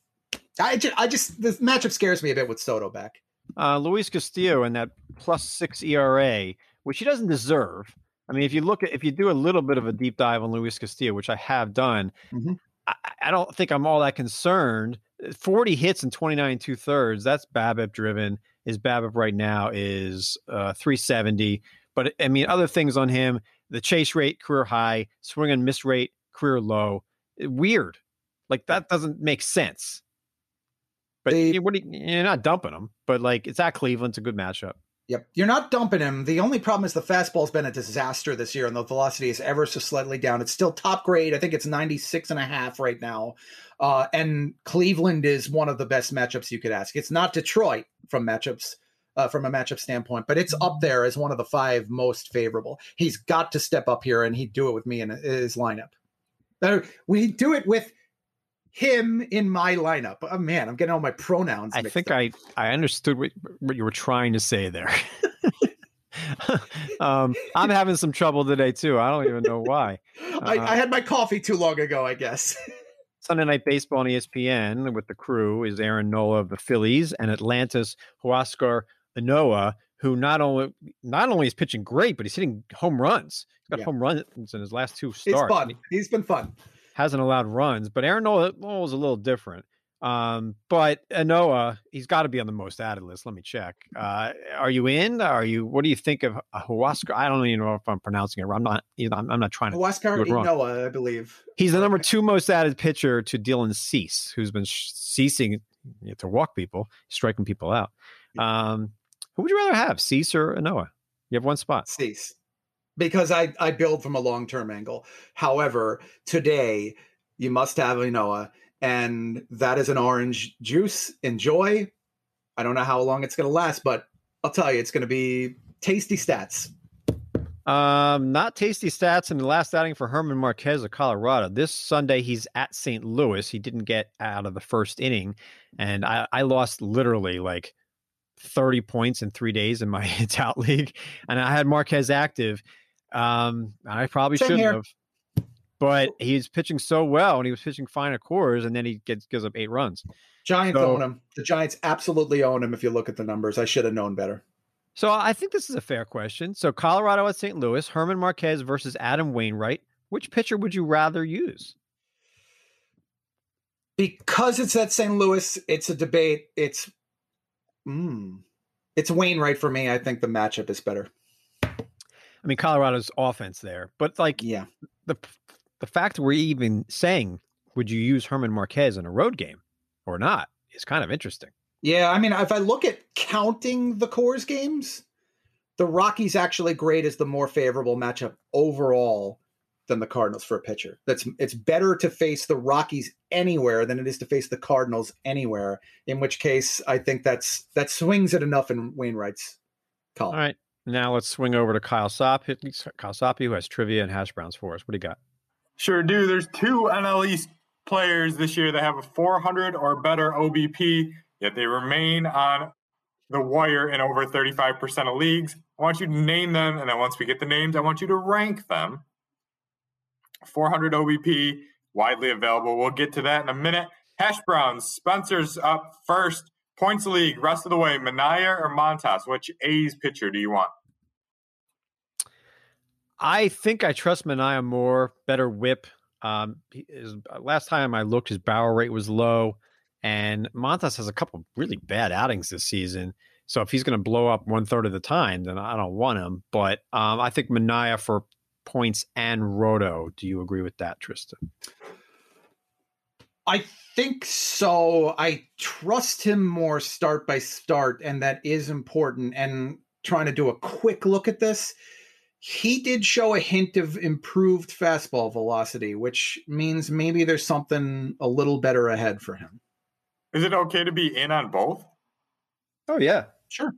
Speaker 2: I just, I just, this matchup scares me a bit with Soto back.
Speaker 1: Uh, Luis Castillo in that plus six ERA, which he doesn't deserve. I mean, if you look at, if you do a little bit of a deep dive on Luis Castillo, which I have done,
Speaker 2: Mhm.
Speaker 1: I, I don't think I'm all that concerned. 40 hits and 29 two thirds. That's BABIP driven. His BABIP right now is uh, 370. But I mean, other things on him: the chase rate career high, swing and miss rate career low. Weird. Like that doesn't make sense. But
Speaker 2: They-
Speaker 1: you- what do you, you're not dumping him, but like it's at Cleveland. It's a good matchup.
Speaker 2: Yep. You're not dumping him. The only problem is the fastball's been a disaster this year and the velocity is ever so slightly down. It's still top grade. I think it's 96 and a half right now. Uh, and Cleveland is one of the best matchups you could ask. It's not Detroit from matchups, uh, from a matchup standpoint, but it's up there as one of the five most favorable. He's got to step up here and he'd do it with me in his lineup. We do it with him in my lineup. Oh, man, I'm getting all my pronouns.
Speaker 1: I think
Speaker 2: up.
Speaker 1: I I understood what, what you were trying to say there. um, I'm having some trouble today too. I don't even know why.
Speaker 2: I,
Speaker 1: Uh,
Speaker 2: I had my coffee too long ago, I guess.
Speaker 1: Sunday Night Baseball on ESPN with the crew is Aaron Nola of the Phillies and Atlanta's Huascar Ynoa, who not only not only is pitching great, but he's hitting home runs. He's got
Speaker 2: Yeah.
Speaker 1: home runs in his last two
Speaker 2: It's
Speaker 1: starts.
Speaker 2: fun. He's been fun.
Speaker 1: Hasn't allowed runs, but Aaron Nola was a little different. Um, but Ynoa, he's got to be on the most added list. Let me check. Uh, are you in? Are you? What do you think of uh, Huascar? I don't even know if I'm pronouncing it. right. I'm not. You know, I'm, I'm not trying to.
Speaker 2: Huascar
Speaker 1: do it wrong.
Speaker 2: Noah, I believe.
Speaker 1: He's the number two most added pitcher to Dylan Cease, who's been sh- ceasing to walk people, striking people out. Um, who would you rather have, Cease or Ynoa? You have one spot.
Speaker 2: Cease. Because I, I build from a long term angle. However, today you must have a Noah, and that is an orange juice. Enjoy. I don't know how long it's going to last, but I'll tell you, it's going to be tasty stats.
Speaker 1: Um, not tasty stats in the last outing for German Marquez of Colorado. This Sunday, he's at St. Louis. He didn't get out of the first inning, and I, I lost literally like 30 points in three days in my hits out league, and I had Marquez active. Um, I probably
Speaker 2: Same
Speaker 1: shouldn't
Speaker 2: here.
Speaker 1: have, but he's pitching so well, and he was pitching fine at Coors, and then he gets gives up eight runs.
Speaker 2: Giants
Speaker 1: So-
Speaker 2: own him. The Giants absolutely own him if you look at the numbers. I should have known better.
Speaker 1: So I think this is a fair question. So Colorado at St. Louis, German Marquez versus Adam Wainwright. Which pitcher would you rather use?
Speaker 2: because it's at St. Louis, it's a debate. It's mm, it's Wainwright for me. I think the matchup is better.
Speaker 1: I mean, Colorado's offense there, but like
Speaker 2: Yeah.
Speaker 1: the the fact we're even saying, would you use German Marquez in a road game or not, is kind of interesting.
Speaker 2: Yeah, I mean, if I look at counting the Coors games, the Rockies actually grade as the more favorable matchup overall than the Cardinals for a pitcher. That's it's better to face the Rockies anywhere than it is to face the Cardinals anywhere. In which case, I think that's that swings it enough in Wainwright's column.
Speaker 1: All right, now let's swing over to Kyle Sop. Kyle Soppe, who has trivia and hash browns for us. What do you got?
Speaker 3: Sure do. There's two NL East players this year that have a 400 or better OBP, yet they remain on the wire in over 35% of leagues. I want you to name them, and then once we get the names, I want you to rank them. 400 OBP, widely available. We'll get to that in a minute. Hash Browns, Spencer's up first. Points league, rest of the way. Manaea or Montas? Which A's pitcher do you want?
Speaker 1: I think I trust Manaea more, better whip. Um, his, last time I looked, his barrel rate was low, and Montas has a couple really bad outings this season. So if he's going to blow up one third of the time, then I don't want him. But um, I think Manaea for points and roto. Do you agree with that, Tristan?
Speaker 2: I think so. I trust him more start by start, and that is important. And trying to do a quick look at this, he did show a hint of improved fastball velocity, which means maybe there's something a little better ahead for him.
Speaker 3: Is it okay to be in on both?
Speaker 1: Oh yeah,
Speaker 2: sure.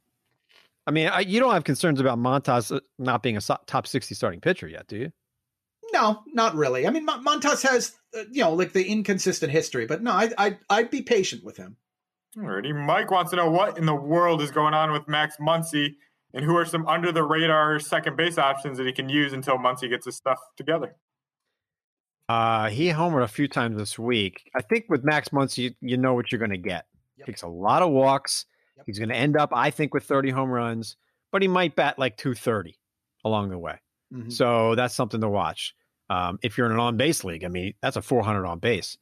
Speaker 1: I mean, I, you don't have concerns about Montas uh, not being a top sixty starting pitcher yet, do you?
Speaker 2: No, not really. I mean, Montas has uh, you know like the inconsistent history, but no, I I I'd be patient with him.
Speaker 3: Alrighty, Mike wants to know what in the world is going on with Max Muncy and who are some under the radar second base options that he can use until Muncy gets his stuff together?
Speaker 1: Uh, he homered a few times this week. I think with Max Muncy, you, you know what you're going to get. Yep. Takes a lot of walks. Yep. He's going to end up, I think, with 30 home runs, but he might bat like 230 along the way. Mm-hmm. So that's something to watch. Um, if you're in an on base league, I mean, that's a 400 on base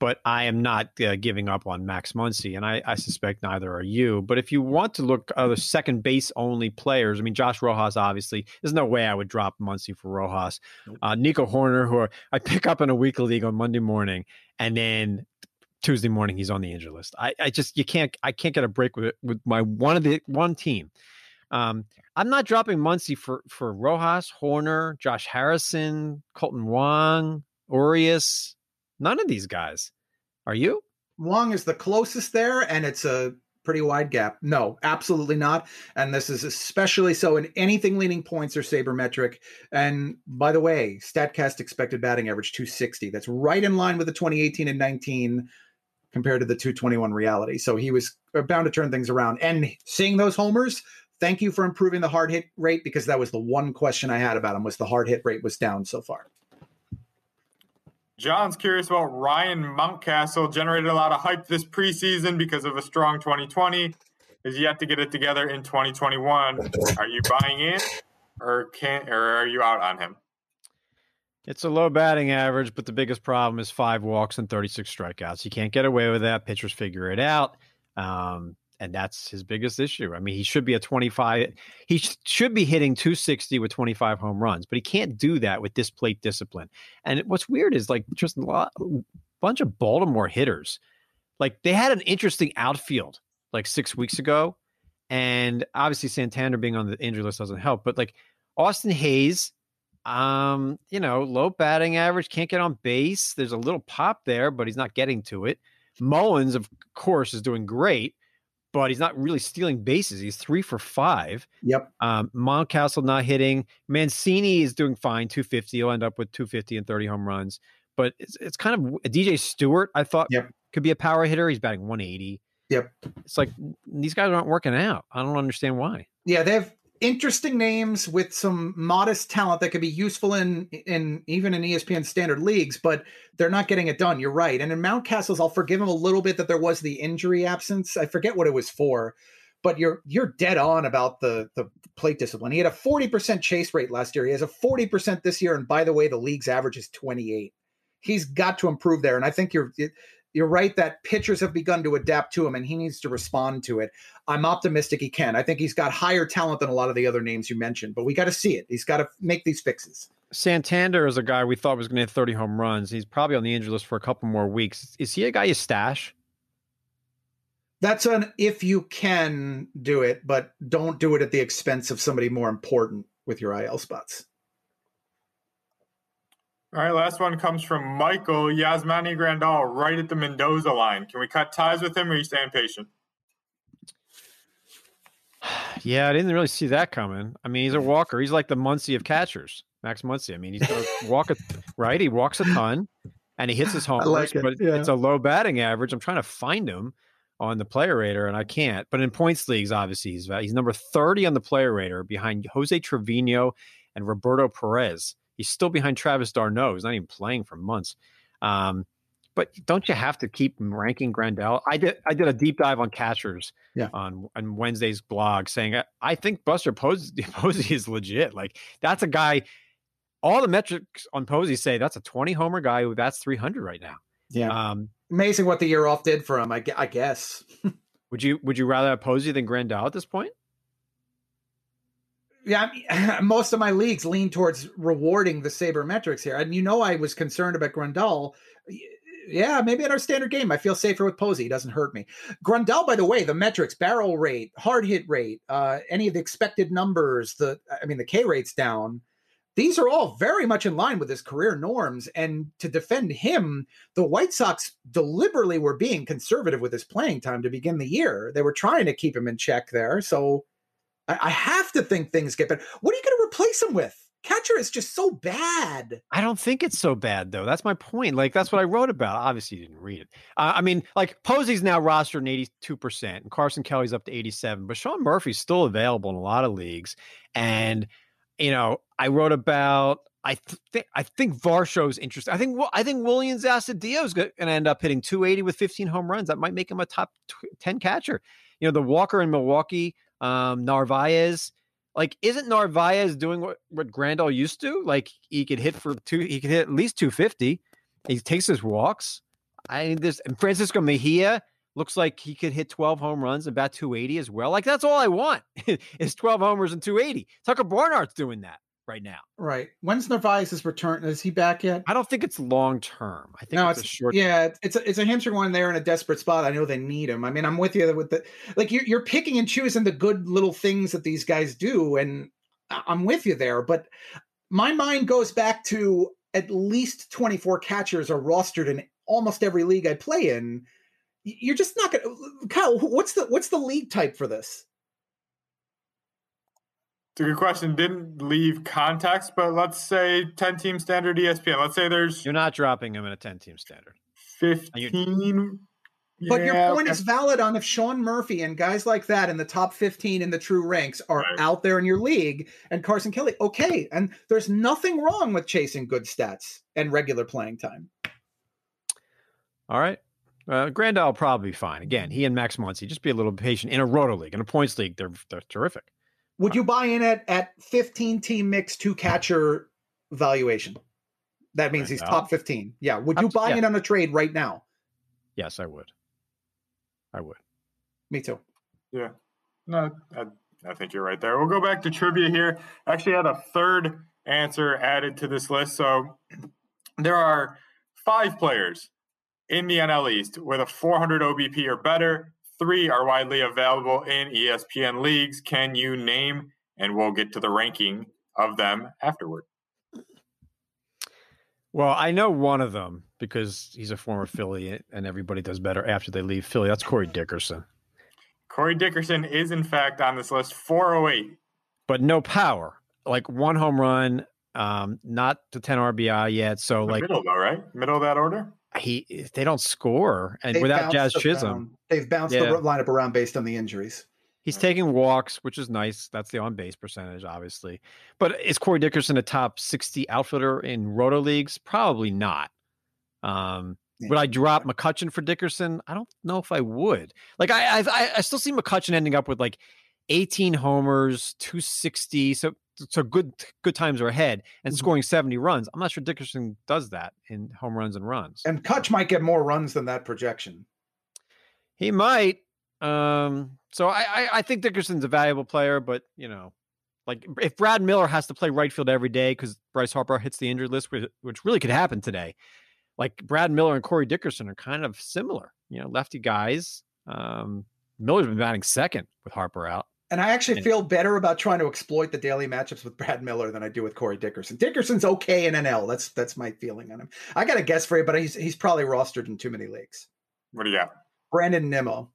Speaker 1: but I am not uh, giving up on Max Muncy, and I, I, suspect neither are you. But if you want to look other second base only players, I mean, Josh Rojas, obviously, there's no way I would drop Muncy for Rojas. Uh, Nico Hoerner, who are, I pick up in a weekly league on Monday morning, and then Tuesday morning he's on the injury list. I, I just you can't I can't get a break with with my one of the one team. Um, I'm not dropping Muncy for for Rojas, Hoerner, Josh Harrison, Kolten Wong, Urias. None of these guys. Are you?
Speaker 2: Wong is the closest there, and it's a pretty wide gap. No, absolutely not. And this is especially so in anything leaning points or sabermetric. And by the way, StatCast expected batting average 260. That's right in line with the 2018 and 19 compared to the 221 reality. So he was uh, bound to turn things around. And seeing those homers, thank you for improving the hard hit rate because that was the one question I had about him was the hard hit rate was down so far.
Speaker 3: John's curious about Ryan Mountcastle. Generated a lot of hype this preseason because of a strong 2020. Is yet to get it together in 2021. Are you buying in, or can or are you out on him?
Speaker 1: It's a low batting average, but the biggest problem is five walks and 36 strikeouts. You can't get away with that. Pitchers figure it out. Um, and that's his biggest issue. I mean, he should be a 25. He sh- should be hitting 260 with 25 home runs, but he can't do that with this plate discipline. And what's weird is like just a lot, bunch of Baltimore hitters, like they had an interesting outfield like six weeks ago, and obviously Santander being on the injury list doesn't help. But like Austin Hays, um, you know, low batting average, can't get on base. There's a little pop there, but he's not getting to it. Mullins, of course, is doing great but he's not really stealing bases. He's three for five.
Speaker 2: Yep.
Speaker 1: Um, Mountcastle not hitting. Mancini is doing fine, 250. He'll end up with 250 and 30 home runs. But it's, it's kind of DJ Stewart, I thought
Speaker 2: yep.
Speaker 1: could be a power hitter. He's batting 180.
Speaker 2: Yep.
Speaker 1: It's like these guys aren't working out. I don't understand why.
Speaker 2: Yeah, they have interesting names with some modest talent that could be useful in in even in ESPN standard leagues, but they're not getting it done. You're right. And in Mount Mountcastle's, I'll forgive him a little bit that there was the injury absence. I forget what it was for, but you're you're dead on about the the plate discipline. He had a 40% chase rate last year. He has a 40% this year, and by the way, the league's average is 28. He's got to improve there, and I think you're you're right that pitchers have begun to adapt to him and he needs to respond to it. I'm optimistic he can. I think he's got higher talent than a lot of the other names you mentioned, but we got to see it. He's got to make these fixes.
Speaker 1: Santander is a guy we thought was going to hit 30 home runs. He's probably on the injury list for a couple more weeks. Is he a guy you stash?
Speaker 2: That's an if you can do it, but don't do it at the expense of somebody more important with your IL spots.
Speaker 3: All right, last one comes from Michael Yasmani Grandal, right at the Mendoza line. Can we cut ties with him, or are you staying patient?
Speaker 1: Yeah, I didn't really see that coming. I mean, he's a walker. He's like the Muncy of catchers, Max Muncy. I mean, he's going to walk a right. He walks a ton, and he hits his homers, like it. but yeah. it's a low batting average. I'm trying to find him on the player rater, and I can't. But in points leagues, obviously, he's uh, he's number 30 on the player rater, behind Jose Trevino and Roberto Perez. He's still behind Travis d'Arnaud. He's not even playing for months. Um, but don't you have to keep ranking Grandal? I did. I did a deep dive on catchers
Speaker 2: yeah.
Speaker 1: on on Wednesday's blog, saying I, I think Buster Posey, Posey is legit. Like that's a guy. All the metrics on Posey say that's a 20 homer guy who that's 300 right now.
Speaker 2: Yeah. Um, Amazing what the year off did for him. I, I guess.
Speaker 1: would you Would you rather have Posey than Grandal at this point?
Speaker 2: Yeah, I mean, most of my leagues lean towards rewarding the saber metrics here. And you know, I was concerned about Grandal. yeah, maybe in our standard game, I feel safer with Posey. He doesn't hurt me. Grandal, by the way, the metrics, barrel rate, hard hit rate, uh, any of the expected numbers, the I mean, the K rate's down. These are all very much in line with his career norms. And to defend him, the White Sox deliberately were being conservative with his playing time to begin the year. They were trying to keep him in check there. So I, I have to think things get better. What are you going to replace him with? Catcher is just so bad.
Speaker 1: I don't think it's so bad though. That's my point. Like that's what I wrote about. Obviously, you didn't read it. Uh, I mean, like Posey's now rostered in eighty-two percent, and Carson Kelly's up to eighty-seven. But Sean Murphy's still available in a lot of leagues, and you know, I wrote about. I think I think Varsho's interesting. I think I think Willians Astudillo is going to end up hitting 280 with 15 home runs. That might make him a top 10 catcher. You know, the Walker in Milwaukee, um, Narvaez. Like, isn't Narvaez doing what, what Grandal used to? Like, he could hit for two, he could hit at least 250. He takes his walks. I this and Francisco Mejia looks like he could hit 12 home runs and bat 280 as well. Like, that's all I want is 12 homers and 280. Tucker Barnhart's doing that right now.
Speaker 2: Right. When's Narvaez's return? Is he back yet?
Speaker 1: I don't think it's long term. I think
Speaker 2: no,
Speaker 1: it's,
Speaker 2: it's,
Speaker 1: a short.
Speaker 2: Yeah, it's a, it's a hamstring one. They're in a desperate spot. I know they need him. I mean, I'm with you with the like you're you're picking and choosing the good little things that these guys do, and I'm with you there. But my mind goes back to at least 24 catchers are rostered in almost every league I play in. You're just not gonna Kyle. What's the what's the league type for this?
Speaker 3: It's a good question. Didn't leave context, but let's say 10 team standard ESPN. Let's say there's.
Speaker 1: You're not dropping him in a 10 team standard.
Speaker 3: 15.
Speaker 2: But yeah, your point okay. is valid on if Sean Murphy and guys like that in the top 15 in the true ranks are right. out there in your league and Carson Kelly, okay. And there's nothing wrong with chasing good stats and regular playing time.
Speaker 1: All right. Uh, Grandal will probably be fine. Again, he and Max Muncy, just be a little patient. In a roto league, in a points league, they're, they're terrific.
Speaker 2: Would you buy in at at 15 team mix two catcher valuation? That means he's top 15. Yeah. Would you buy yeah. in on a trade right now?
Speaker 1: Yes, I would. I would.
Speaker 2: Me too.
Speaker 3: Yeah. No, I, I think you're right there. We'll go back to trivia here. Actually, I had a third answer added to this list. So there are five players in the NL East with a 400 OBP or better Three are widely available in ESPN leagues. Can you name? And we'll get to the ranking of them afterward.
Speaker 1: Well, I know one of them because he's a former Philly and everybody does better after they leave Philly. That's Corey Dickerson.
Speaker 3: Corey Dickerson is, in fact, on this list 408.
Speaker 1: But no power. Like one home run, um, not to 10 RBI yet. So,
Speaker 3: the
Speaker 1: like,
Speaker 3: middle, though, right? Middle of that order?
Speaker 1: He they don't score and they've without Jazz Chisholm,
Speaker 2: around. they've bounced yeah. the lineup around based on the injuries.
Speaker 1: He's taking walks, which is nice. That's the on base percentage, obviously. But is Corey Dickerson a top 60 outfielder in roto leagues? Probably not. Um, yeah. Would I drop McCutchen for Dickerson? I don't know if I would. Like I, I, I still see McCutchen ending up with like 18 homers, 260. So so good good times are ahead and mm-hmm. scoring 70 runs. I'm not sure Dickerson does that in home runs and runs.
Speaker 2: And Kutch might get more runs than that projection.
Speaker 1: He might. Um, so I, I, I think Dickerson's a valuable player, but you know, like if Brad Miller has to play right field every day because Bryce Harper hits the injured list, which, which really could happen today. Like Brad Miller and Corey Dickerson are kind of similar, you know, lefty guys. Um, Miller's been batting second with Harper out.
Speaker 2: And I actually feel better about trying to exploit the daily matchups with Brad Miller than I do with Corey Dickerson. Dickerson's okay in NL. That's that's my feeling on him. I got a guess for you, but he's he's probably rostered in too many leagues.
Speaker 3: What do you got?
Speaker 2: Brandon Nimmo.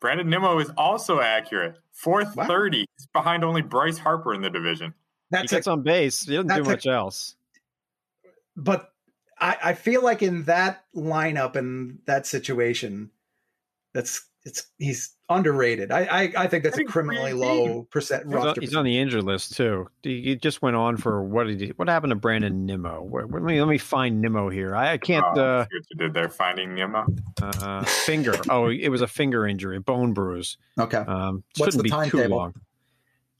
Speaker 3: Brandon Nimmo is also accurate. 430. Wow. He's behind only Bryce Harper in the division.
Speaker 1: That's he gets a, on base. He doesn't do much a, else.
Speaker 2: But I, I feel like in that lineup and that situation, that's it's he's underrated. I I, I think that's a criminally low percent.
Speaker 1: He's on, he's on, the injured list too. He just went on for what did he? What happened to Brandon Nimmo? Where, let me let me find Nimmo here. I, I can't. Oh, uh,
Speaker 3: did they're finding Nimmo?
Speaker 1: Uh, finger. oh, it was a finger injury, a bone bruise.
Speaker 2: Okay.
Speaker 1: Um, What's the time too long.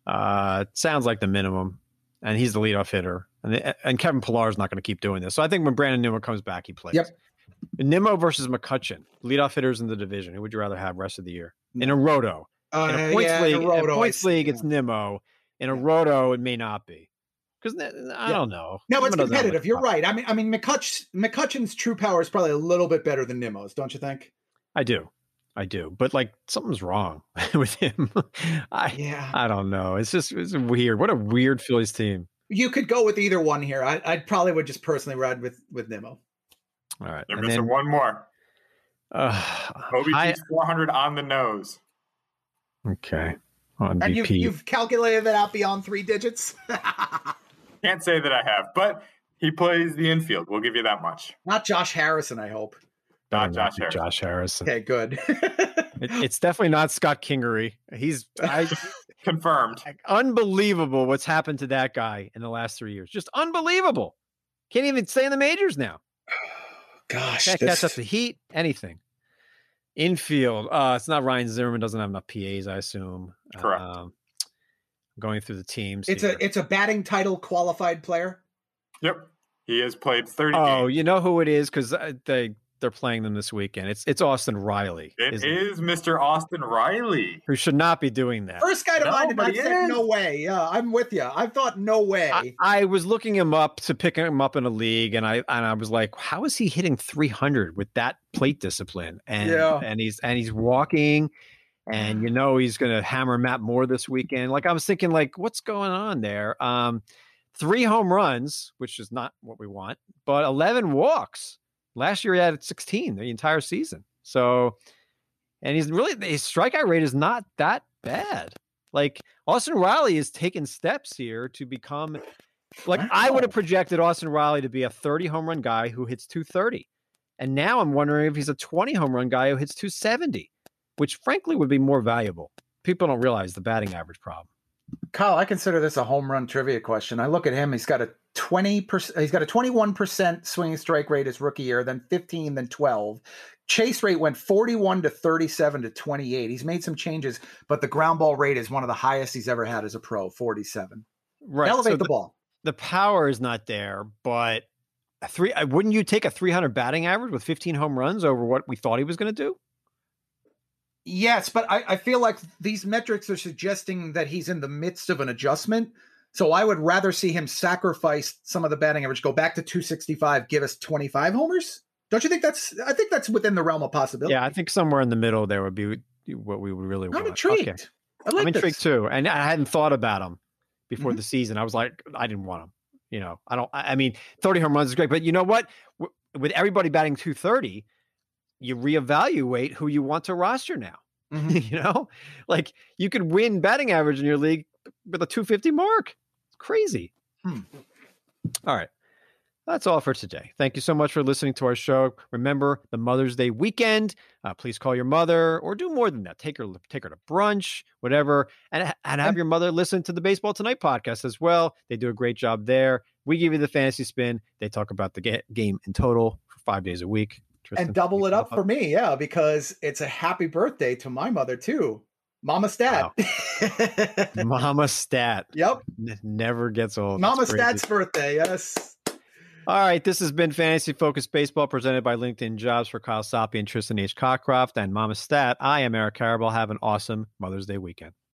Speaker 1: Uh, sounds like the minimum, and he's the leadoff hitter. And, and Kevin Pillar is not going to keep doing this. So I think when Brandon Nimmo comes back, he plays.
Speaker 2: Yep.
Speaker 1: Nimmo versus McCutchen, leadoff hitters in the division. Who would you rather have rest of the year in a roto?
Speaker 2: Uh,
Speaker 1: in a
Speaker 2: points
Speaker 1: yeah,
Speaker 2: league,
Speaker 1: in a roto, in points league, it's Nimmo. In a roto, it may not be Because I don't know.
Speaker 2: No,
Speaker 1: Nimmo
Speaker 2: it's competitive. You're right. I mean, I mean, McCutch, McCutchen's true power is probably a little bit better than Nimmo's, don't you think?
Speaker 1: I do. I do. But like something's wrong with him. I
Speaker 2: Yeah.
Speaker 1: I don't know. It's just it's weird. What a weird Phillies team.
Speaker 2: You could go with either one here. I, I'd probably would just personally ride with with Nimmo.
Speaker 1: All right.
Speaker 3: You're
Speaker 1: and
Speaker 3: missing
Speaker 1: then
Speaker 3: one more.
Speaker 1: uh,
Speaker 3: OBP's
Speaker 1: I,
Speaker 3: 400 on the nose.
Speaker 1: okay. On
Speaker 2: And you've, you've calculated that out beyond three digits.
Speaker 3: Can't say that I have, but he plays the infield. We'll give you that much.
Speaker 2: Not Josh Harrison, I hope.
Speaker 3: Not Josh Harrison.
Speaker 1: Josh Harrison.
Speaker 2: Okay, good.
Speaker 1: It, it's definitely not Scott Kingery. He's I,
Speaker 3: Confirmed.
Speaker 1: unbelievable what's happened to that guy in the last three years. Just unbelievable. Can't even stay in the majors now.
Speaker 2: Gosh,
Speaker 1: Can't
Speaker 2: this-
Speaker 1: catch up the heat, anything. Infield. Uh, it's not Ryan Zimmerman. Doesn't have enough PAs, I assume.
Speaker 3: Correct.
Speaker 1: Um, going through the teams.
Speaker 2: it's
Speaker 1: here.
Speaker 2: a it's a batting title qualified player.
Speaker 3: Yep. He has played 30
Speaker 1: Oh,
Speaker 3: games.
Speaker 1: you know who it is because they they're playing them this weekend. It's it's Austin Riley.
Speaker 3: It
Speaker 1: isn't it?
Speaker 3: is Mr. Austin Riley.
Speaker 1: who should not be doing that.
Speaker 2: First guy to
Speaker 3: No,
Speaker 2: mind, and
Speaker 3: but
Speaker 2: I said
Speaker 3: is.
Speaker 2: no way. Yeah, I'm with you. I thought no way.
Speaker 1: I, I was looking him up to pick him up in a league, and I and I was like, how is he hitting 300 with that plate discipline? And
Speaker 2: Yeah.
Speaker 1: and he's and he's walking, and you know he's going to hammer Matt Moore this weekend. Like I was thinking, like what's going on there? Um, three home runs, which is not what we want, but 11 walks. Last year he had 16 the entire season. So, and he's really his strikeout rate is not that bad. Like Austin Riley is taking steps here to become like I would have projected Austin Riley to be a 30 home run guy who hits 230. And now I'm wondering if he's a 20 home run guy who hits 270, which frankly would be more valuable. People don't realize the batting average problem.
Speaker 2: Kyle, I consider this a home run trivia question. I look at him; he's got a twenty percent. He's got a twenty-one percent swinging strike rate his rookie year, then fifteen, then twelve. Chase rate went forty-one to thirty-seven to twenty-eight. He's made some changes, but the ground ball rate is one of the highest he's ever had as a pro, forty-seven.
Speaker 1: Right.
Speaker 2: Elevate
Speaker 1: so
Speaker 2: the,
Speaker 1: the,
Speaker 2: ball.
Speaker 1: the power is not there, but a three uh, wouldn't you take a 300 batting average with 15 home runs over what we thought he was going to do?
Speaker 2: Yes, but I, I feel like these metrics are suggesting that he's in the midst of an adjustment. So I would rather see him sacrifice some of the batting average, go back to 265, give us 25 homers. Don't you think that's? I think that's within the realm of possibility.
Speaker 1: Yeah, I think somewhere in the middle there would be what we would really
Speaker 2: I'm
Speaker 1: want.
Speaker 2: intrigued.
Speaker 1: Okay.
Speaker 2: I like
Speaker 1: I'm intrigued too, and I hadn't thought about him before
Speaker 2: Mhm.
Speaker 1: the season. I was like, I didn't want him. You know, I don't. I mean, 30 home runs is great, but you know what? With everybody batting 230, you reevaluate who you want to roster now.
Speaker 2: Mhm.
Speaker 1: you know, like you could win batting average in your league with a 250 mark. Crazy.
Speaker 2: Hmm.
Speaker 1: All right. That's all for today. Thank you so much for listening to our show. Remember the Mother's Day weekend. Uh, please call your mother, or do more than that. Take her, take her to brunch, whatever, and and have your mother listen to the Baseball Tonight podcast as well. They do a great job there. We give you the fantasy spin. They talk about the ga- game in total for five days a week. Tristan,
Speaker 2: and double it up
Speaker 1: follow
Speaker 2: for me, yeah, because it's a happy birthday to my mother too, Mama Stat.
Speaker 1: Mama Stat
Speaker 2: yep,
Speaker 1: N- never gets old.
Speaker 2: Mama Stat's birthday. Yes.
Speaker 1: All right, this has been Fantasy Focused Baseball presented by LinkedIn Jobs for Kyle Soppe and Tristan H. Cockcroft and Mama Stat. I am Eric Karabell. Have an awesome Mother's Day weekend.